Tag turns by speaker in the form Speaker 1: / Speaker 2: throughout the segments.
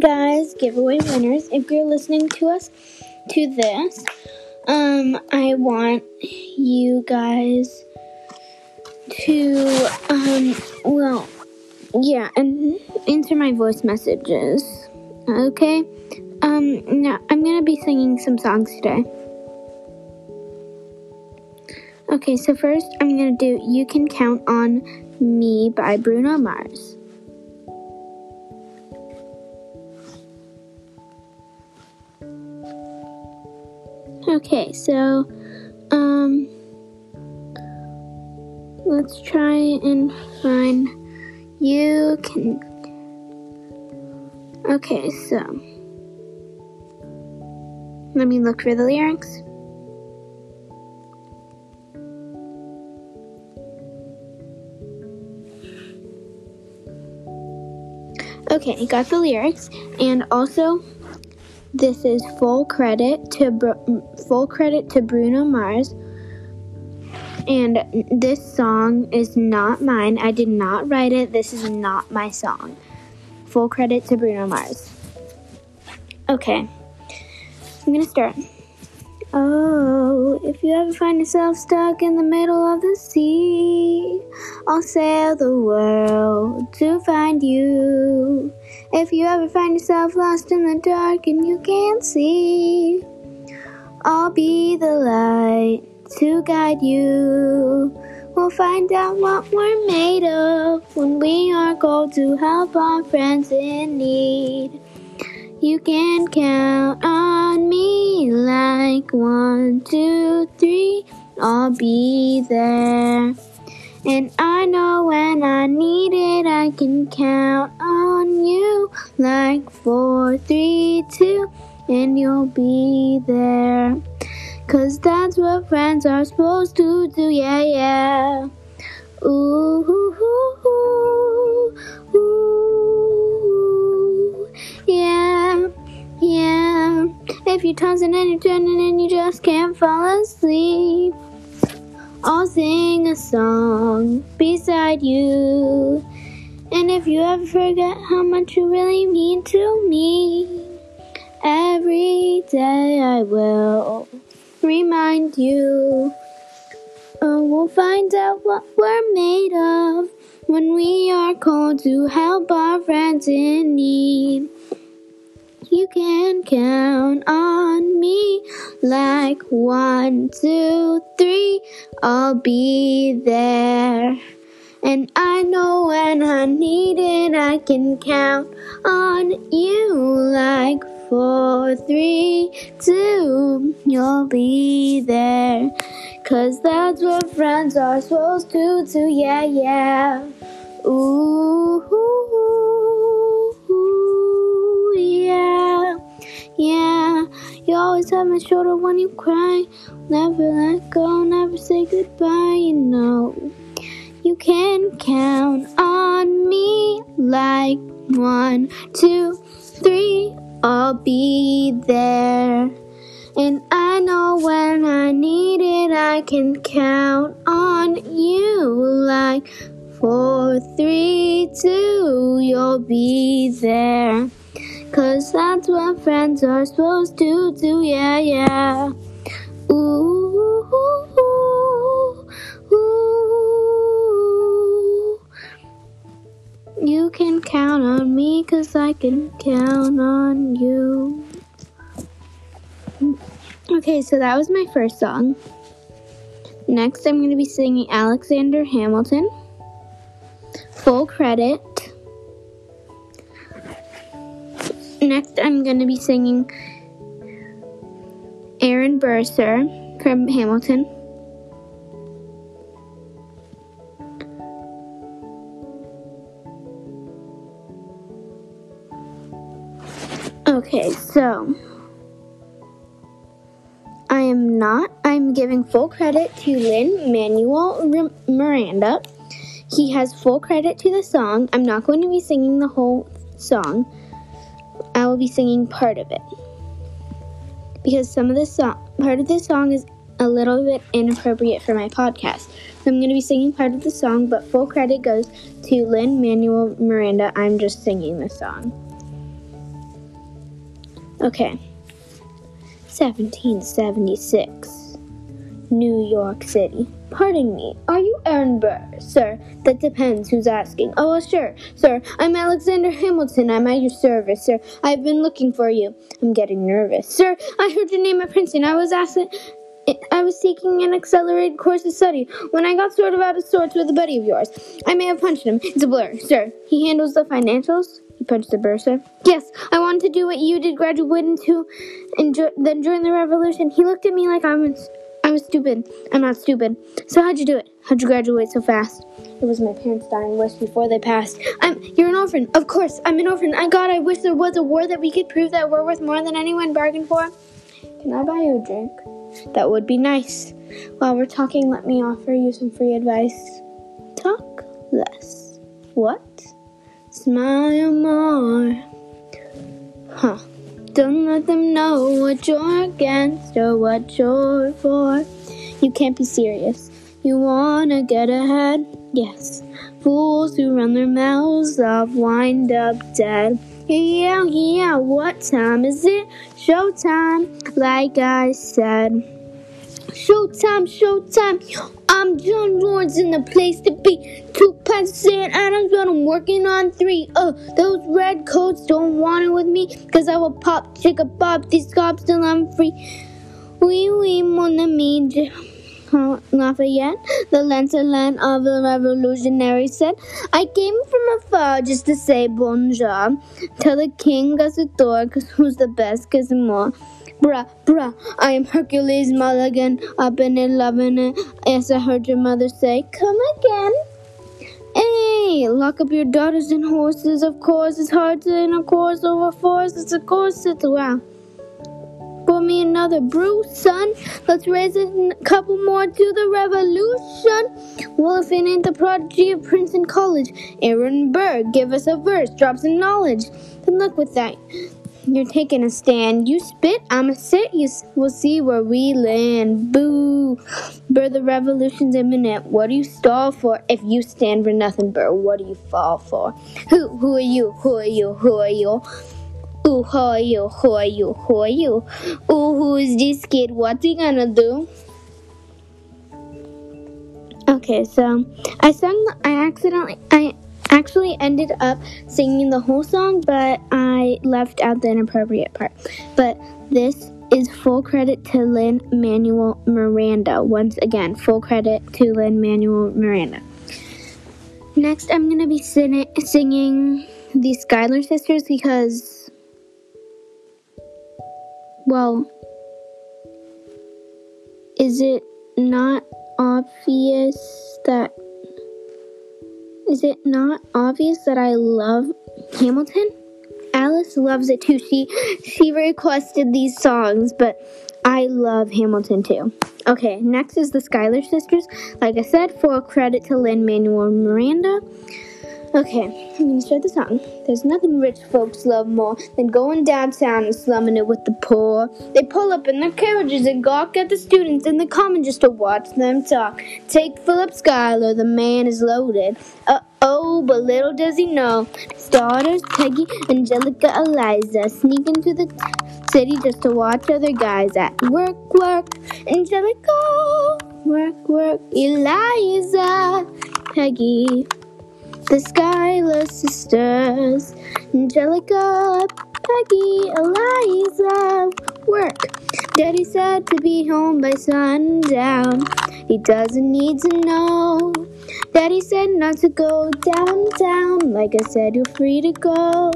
Speaker 1: guys, giveaway winners. If you're listening to us to this, um, I want you guys to, um, well, yeah, and answer my voice messages. Okay? Um, now I'm gonna be singing some songs today. Okay, so first I'm gonna do You Can Count on Me by Bruno Mars. Okay, so, um, let's try and find you can. Okay, so, let me look for the lyrics. Okay, got the lyrics, and also this is full credit to full credit to Bruno Mars. And this song is not mine. I did not write it. This is not my song. Full credit to Bruno Mars. Okay. I'm going to start. Oh, if you ever find yourself stuck in the middle of the sea, I'll sail the world to find you. If you ever find yourself lost in the dark and you can't see, I'll be the light to guide you. We'll find out what we're made of when we are called to help our friends in need. You can count on me like one, two, three, I'll be there. And I know when I need it, I can count on you like four, three, two, and you'll be there. Cause that's what friends are supposed to do, yeah, yeah. Ooh, ooh, ooh, ooh, ooh. yeah, yeah. If you're tossing and you're turning and you just can't fall asleep. I'll sing a song beside you. And if you ever forget how much you really mean to me, every day I will remind you. Oh, we'll find out what we're made of when we are called to help our friends in need. You can count on like one, two, three, I'll be there. And I know when I need it, I can count on you like four, three, two, you'll be there. Cause that's what friends are supposed to do, yeah, yeah. Ooh, always have my shoulder when you cry. Never let go, never say goodbye, you know. You can count on me like one, two, three, I'll be there. And I know when I need it, I can count on you like four, three, two, you'll be there. Cause that's what friends are supposed to do, yeah, yeah. Ooh, ooh, ooh. You can count on me, cause I can count on you. Okay, so that was my first song. Next, I'm going to be singing Alexander Hamilton. Full credit. Next, I'm going to be singing Aaron Burr, Sir from Hamilton. Okay, so I am not. I'm giving full credit to Lin Manuel Miranda. He has full credit to the song. I'm not going to be singing the whole song. I will be singing part of it. Because some of the song, part of the song is a little bit inappropriate for my podcast. So I'm going to be singing part of the song, but full credit goes to Lin Manuel Miranda. I'm just singing the song. Okay. 1776. New York City. Pardon me, are you Aaron Burr? Sir, that depends who's asking. Oh, well, sure. Sir, I'm Alexander Hamilton. I'm at your service, sir. I've been looking for you. I'm getting nervous. Sir, I heard your name at Princeton. I was asking. I was taking an accelerated course of study when I got sort of out of sorts with a buddy of yours. I may have punched him. It's a blur, sir. He handles the financials. He punched the bursar. Yes, I wanted to do what you did, graduate into, and jo- then join the revolution. He looked at me like I was, I was stupid. I'm not stupid. So how'd you do it? How'd you graduate so fast? It was my parents' dying wish before they passed. I'm. You're an orphan. Of course, I'm an orphan. I God, I wish there was a war that we could prove that we're worth more than anyone bargained for. Can I buy you a drink? That would be nice. While we're talking, let me offer you some free advice. Talk less. What? Smile more. Huh. Don't let them know what you're against or what you're for. You can't be serious. You wanna get ahead? Yes. Fools who run their mouths off wind up dead. Yeah, yeah, what time is it? Showtime, like I said. Showtime, showtime. I'm John Laurens in the place to be. Two of St. Adams, but I'm working on three. Uh, those red coats don't want it with me, cause I will pop, chick a pop, these cops till I'm free. Oui, oui, mon ami. Lafayette, the Lancelot of the revolutionary said, I came from afar just to say bonjour. Tell the king Gazador, cause who's the best, cause more. Bruh, bruh, I am Hercules Mulligan, up in it, loving it. Yes, I heard your mother say, come again. Hey, lock up your daughters and horses, of course. It's hard to in a course over force. It's a course, it's wow. Pour me another brew, son. Let's raise a couple more to the revolution. Well, if it ain't the prodigy of Princeton College, Aaron Burr, give us a verse, drop some knowledge. Then look with that. You're taking a stand. You spit, I'ma sit. You we'll see where we land. Boo. Burr, the revolution's imminent. What do you stall for? If you stand for nothing, Burr, what do you fall for? Who who are you? Who are you? Who are you? Ooh, who are you? Who are you? Who are you? Ooh, who is this kid? What's he gonna do? Okay, so I sung. I accidentally. I actually ended up singing the whole song, but I left out the inappropriate part. But this is full credit to Lin Manuel Miranda. Once again, full credit to Lin Manuel Miranda. Next, I'm gonna be sing- singing the Schuyler Sisters because, well, is it not obvious that is it not obvious that I love Hamilton? Alice loves it too. She she requested these songs, but I love Hamilton too. Okay, next is the Schuyler sisters. Like I said, full credit to Lin Manuel Miranda. Okay, I'm gonna start the song. There's nothing rich folks love more than going downtown and slumming it with the poor. They pull up in their carriages and gawk at the students in the common just to watch them talk. Take Philip Schuyler, the man is loaded. Uh oh, but little does he know, his daughters Peggy, Angelica, Eliza sneak into the city just to watch other guys at work, work. Angelica, work, work. Eliza, Peggy. The Schuyler sisters, Angelica, Peggy, Eliza, work. Daddy said to be home by sundown. He doesn't need to know. Daddy said not to go downtown. Like I said, you're free to go.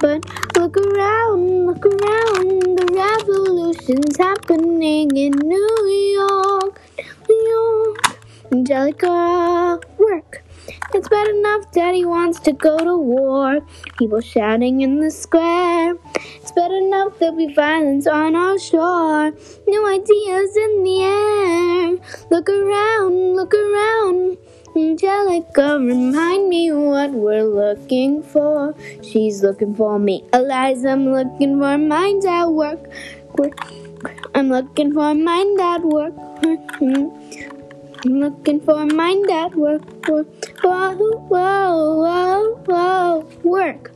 Speaker 1: But look around, look around. The revolution's happening in New York, New York. Angelica, work. It's bad enough Daddy wants to go to war. People shouting in the square. It's bad enough there'll be violence on our shore. New ideas in the air. Look around, look around. Angelica, remind me what we're looking for. She's looking for me. Eliza, I'm looking for mind at work. I'm looking for mind at work. I'm looking for mind at work. Whoa, whoa, whoa, work.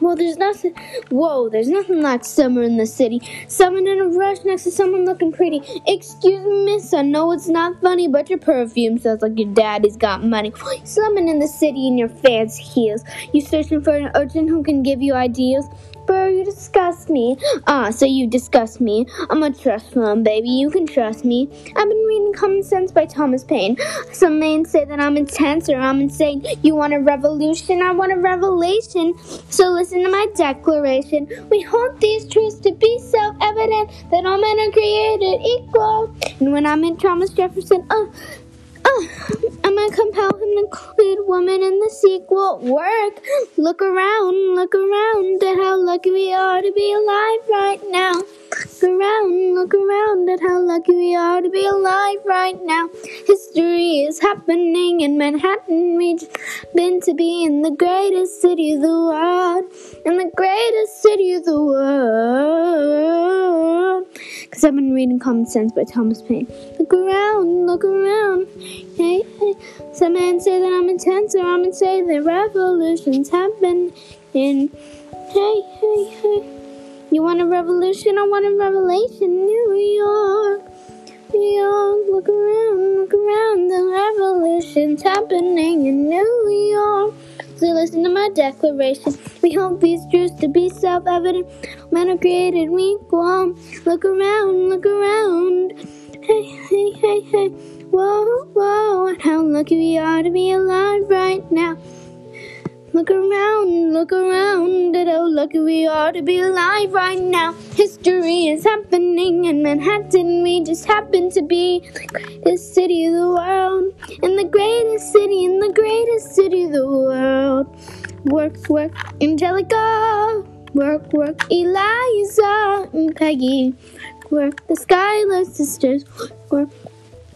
Speaker 1: Well, there's nothing. Whoa, there's nothing like summer in the city. Someone in a rush next to someone looking pretty. Excuse me, miss, I know it's not funny, but your perfume sounds like your daddy's got money. Someone in the city in your fancy heels. You searching for an urchin who can give you ideas? Bro, you disgust me. Ah, so you disgust me. I'm a trust fund, baby. You can trust me. I've been reading Common Sense by Thomas Paine. Some men say that I'm intense or I'm insane. You want a revolution? I want a revelation. So listen to my declaration. We hold these truths to be self-evident that all men are created equal. And when I met Thomas Jefferson, uh, I'm gonna compel him to include woman in the sequel. Work. Look around, look around at how lucky we are to be alive right now. Look around, look around at how lucky we are to be alive right now. History is happening in Manhattan. We've been to be in the greatest city of the world. In the greatest city of the world. Because I've been reading Common Sense by Thomas Paine. Look around, look around. Hey, hey. Some men say that I'm intense, or I'm say that revolutions happen in. Hey, hey, hey. You want a revolution? I want a revelation. New York, New York. Look around, look around. The revolution's happening in New York. So listen to my declaration. We hold these truths to be self-evident. Men are created equal. Look around, look around. Hey, hey, hey, hey. Whoa, whoa. How lucky we are to be alive right now. Look around, look around at how lucky we are to be alive right now. History is happening in Manhattan. We just happen to be the greatest city of the world. In the greatest city, in the greatest city of the world. Work, work, Angelica. Work, work, Eliza and Peggy. Work, the Schuyler sisters. Work,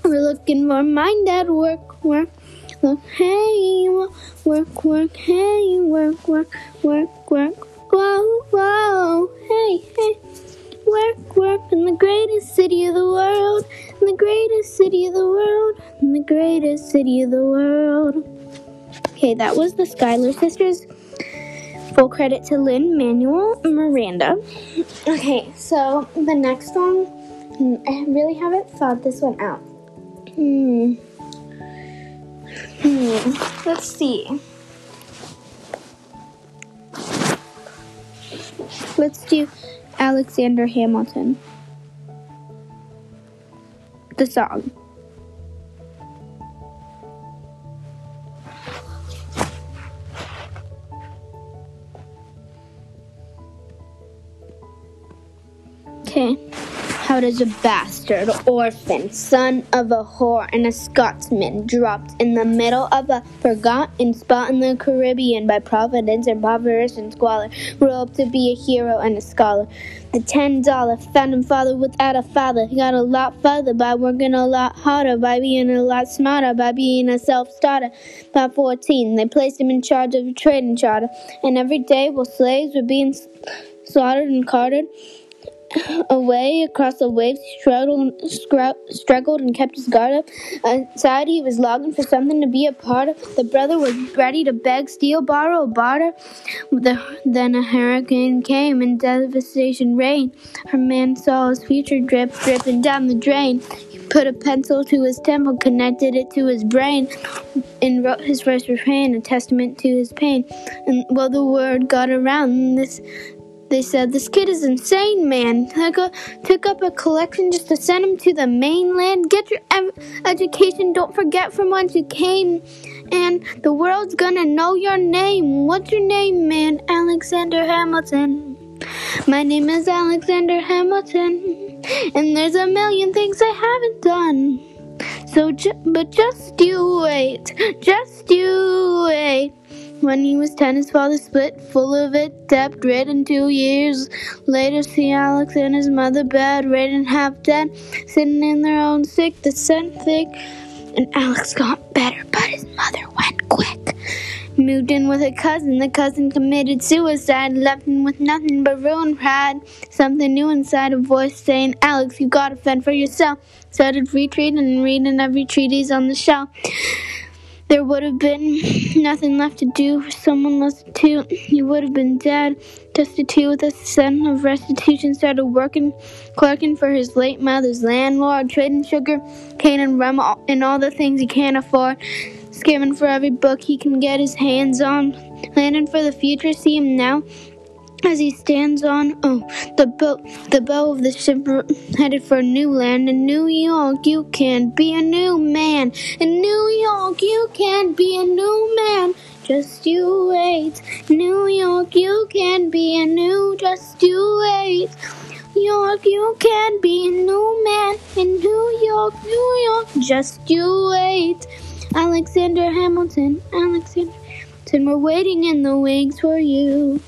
Speaker 1: we're looking for mind at work, work. Look, hey, work, work, hey, work, work, work, work. Whoa, whoa, hey, hey. Work, work in the greatest city of the world, in the greatest city of the world, in the greatest city of the world. Okay, that was the Schuyler sisters. Full credit to Lin-Manuel Miranda. Okay, so the next one, I really haven't thought this one out. Hmm. Hmm. Let's see. Let's do Alexander Hamilton. The song. How does a bastard, orphan, son of a whore, and a Scotsman, dropped in the middle of a forgotten spot in the Caribbean by providence, impoverished and squalor, grew up to be a hero and a scholar? The ten dollar found him father without a father. He got a lot further by working a lot harder, by being a lot smarter, by being a self starter. By 14, they placed him in charge of a trading charter, and every day while slaves were being slaughtered and carted, away across the waves, he struggled, struggled and kept his guard up. Inside, he was longing for something to be a part of. The brother was ready to beg, steal, borrow, barter. then a hurricane came and devastation reigned. Her man saw his future drip, dripping down the drain. He put a pencil to his temple, connected it to his brain, and wrote his first refrain, a testament to his pain. And well, the word got around. This they said, This kid is insane, man. Took, a, took up a collection just to send him to the mainland. Get your ev- education. Don't forget from whence you came. And the world's gonna know your name. What's your name, man? Alexander Hamilton. My name is Alexander Hamilton. And there's a million things I haven't done. So, ju- but just you wait. Just you wait. When he was ten, his father split, full of it, debt ridden two years. Later, see Alex and his mother bed, ridden half dead, sitting in their own sick, the descent thick. And Alex got better, but his mother went quick. Moved in with a cousin, the cousin committed suicide, left him with nothing but ruin pride. Something new inside a voice saying, Alex, you gotta fend for yourself. Started retreating and reading every treatise on the shelf. There would have been nothing left to do for someone less. destitute. He would have been dead, destitute with a son of restitution. Started working, clerking for his late mother's landlord, trading sugar, cane, and rum, and all the things he can't afford. Skimming for every book he can get his hands on. Planning for the future, see him now as he stands on oh the boat the bow of the ship headed for new land. In New York you can be a new man. In New York you can be a new man. Just you wait. New York you can be a new just you wait. York you can be a new man. In New York New York just you wait. Alexander Hamilton Alexander Hamilton we're waiting in the wings for you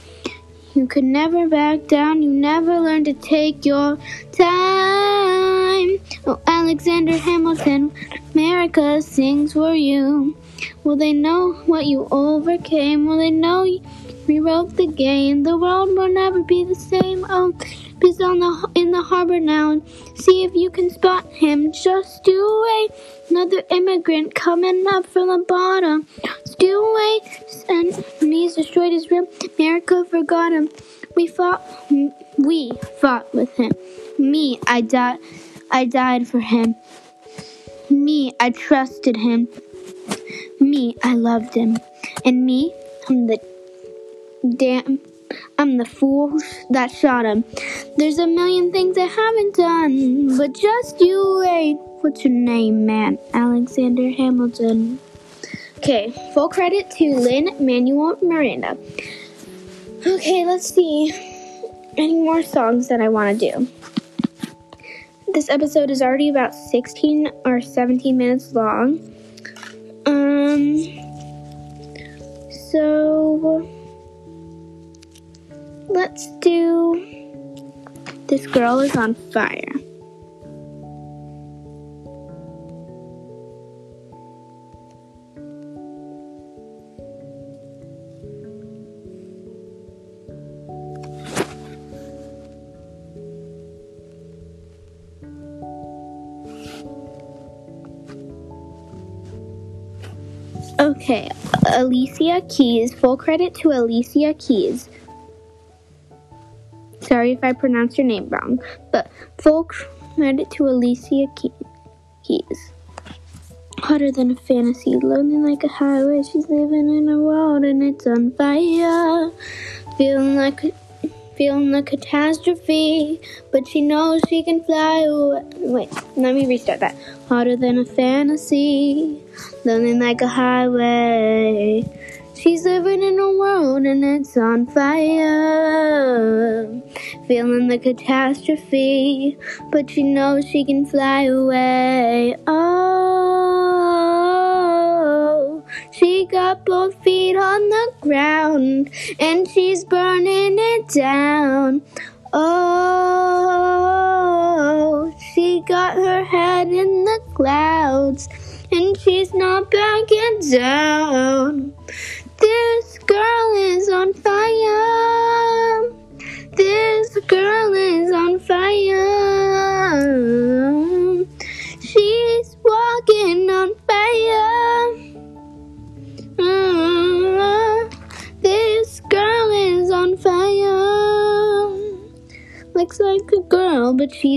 Speaker 1: you could never back down, you never learned to take your time. Oh, Alexander Hamilton, America sings for you. Will they know what you overcame? Will they know you rewrote the game? The world will never be the same. Oh, he's on the in the harbor now. See if you can spot him. Just do wait. Another immigrant coming up from the bottom. Still wait. And he's destroyed his rim. America forgot him. We fought. We fought with him. Me, I died. I died for him. Me, I trusted him. Me, I loved him. And me, I'm the damn. I'm the fool that shot him. There's a million things I haven't done, but just you wait. What's your name, man? Alexander Hamilton. Okay, full credit to Lin-Manuel Miranda. Okay, let's see any more songs that I want to do. This episode is already about 16 or 17 minutes long. Um, so let's do This Girl is on Fire. Okay, Alicia Keys. Full credit to Alicia Keys. Sorry if I pronounced your name wrong, but full credit to Alicia Keys. Hotter than a fantasy, lonely like a highway. She's living in a world and it's on fire. Feeling like feeling the catastrophe, but she knows she can fly away. Wait, let me restart that. Harder than a fantasy, lonely like a highway. She's living in a world and it's on fire. Feeling the catastrophe, but she knows she can fly away. Oh, she got both feet on the ground and she's burning it down. Oh, she got her head in the clouds and she's not backing down. This girl is on fire. This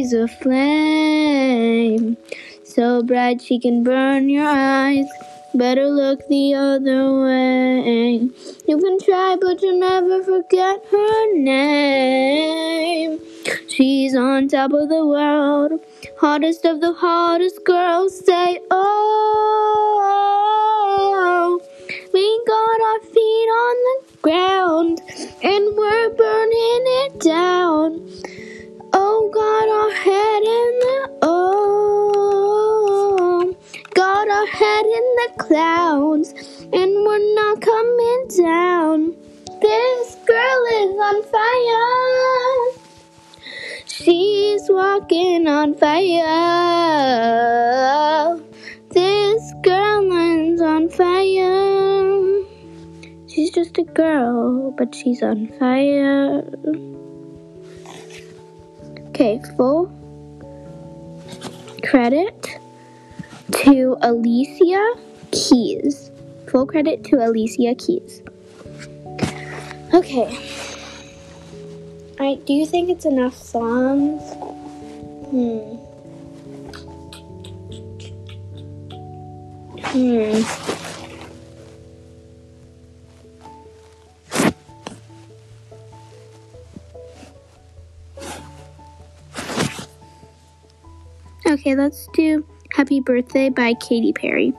Speaker 1: she's a flame. So bright she can burn your eyes. Better look the other way. You can try, but you'll never forget her name. She's on top of the world, hottest of the hottest girls. Say, oh, we got our feet on the ground and we're and we're not coming down. This girl is on fire. She's walking on fire. This girl is on fire. She's just a girl, but she's on fire. Okay, full credit to Alicia Keys. Full credit to Alicia Keys. Okay. I do you think it's enough songs? Hmm. Hmm. Okay, let's do Happy Birthday by Katy Perry.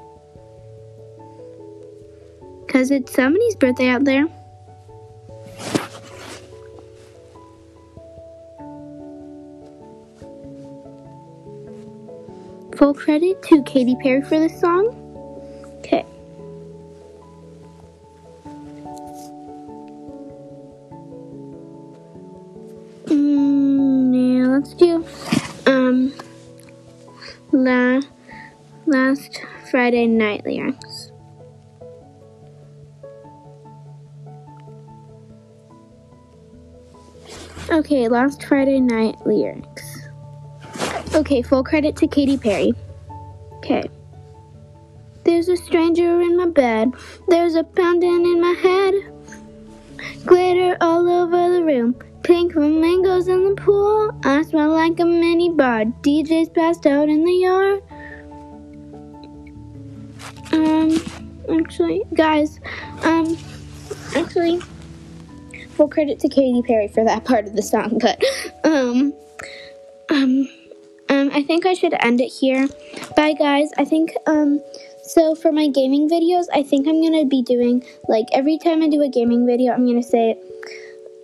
Speaker 1: Because it's somebody's birthday out there. Full credit to Katy Perry for this song. Okay. Mm, yeah, let's do um la last Friday night lyrics. Okay, last Friday night lyrics. Okay, full credit to Katy Perry. Okay. There's a stranger in my bed. There's a pounding in my head. Glitter all over the room. Pink flamingos in the pool. I smell like a mini bar. DJ's passed out in the yard. Um, actually, guys, um, actually, full credit to Katy Perry for that part of the song, but, um, um, um, I think I should end it here. Bye, guys. I think, um, so for my gaming videos, I think I'm gonna be doing, like, every time I do a gaming video, I'm gonna say,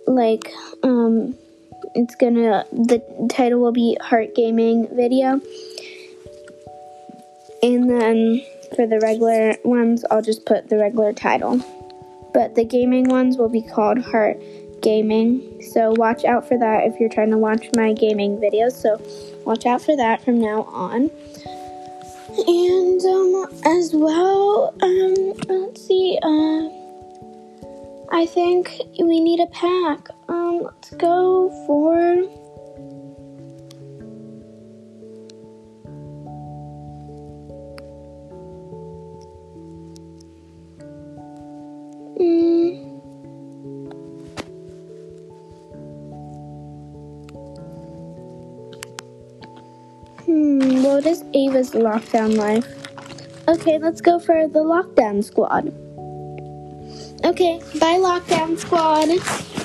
Speaker 1: like, um, it's gonna, the title will be Heart Gaming Video. And then for the regular ones, I'll just put the regular title. But the gaming ones will be called Heart Gaming. So watch out for that if you're trying to watch my gaming videos. So watch out for that from now on. And um, as well, um, let's see. Uh, I think we need a pack. Um, let's go for. What is Ava's lockdown life? Okay, let's go for the lockdown squad. Okay, bye, lockdown squad.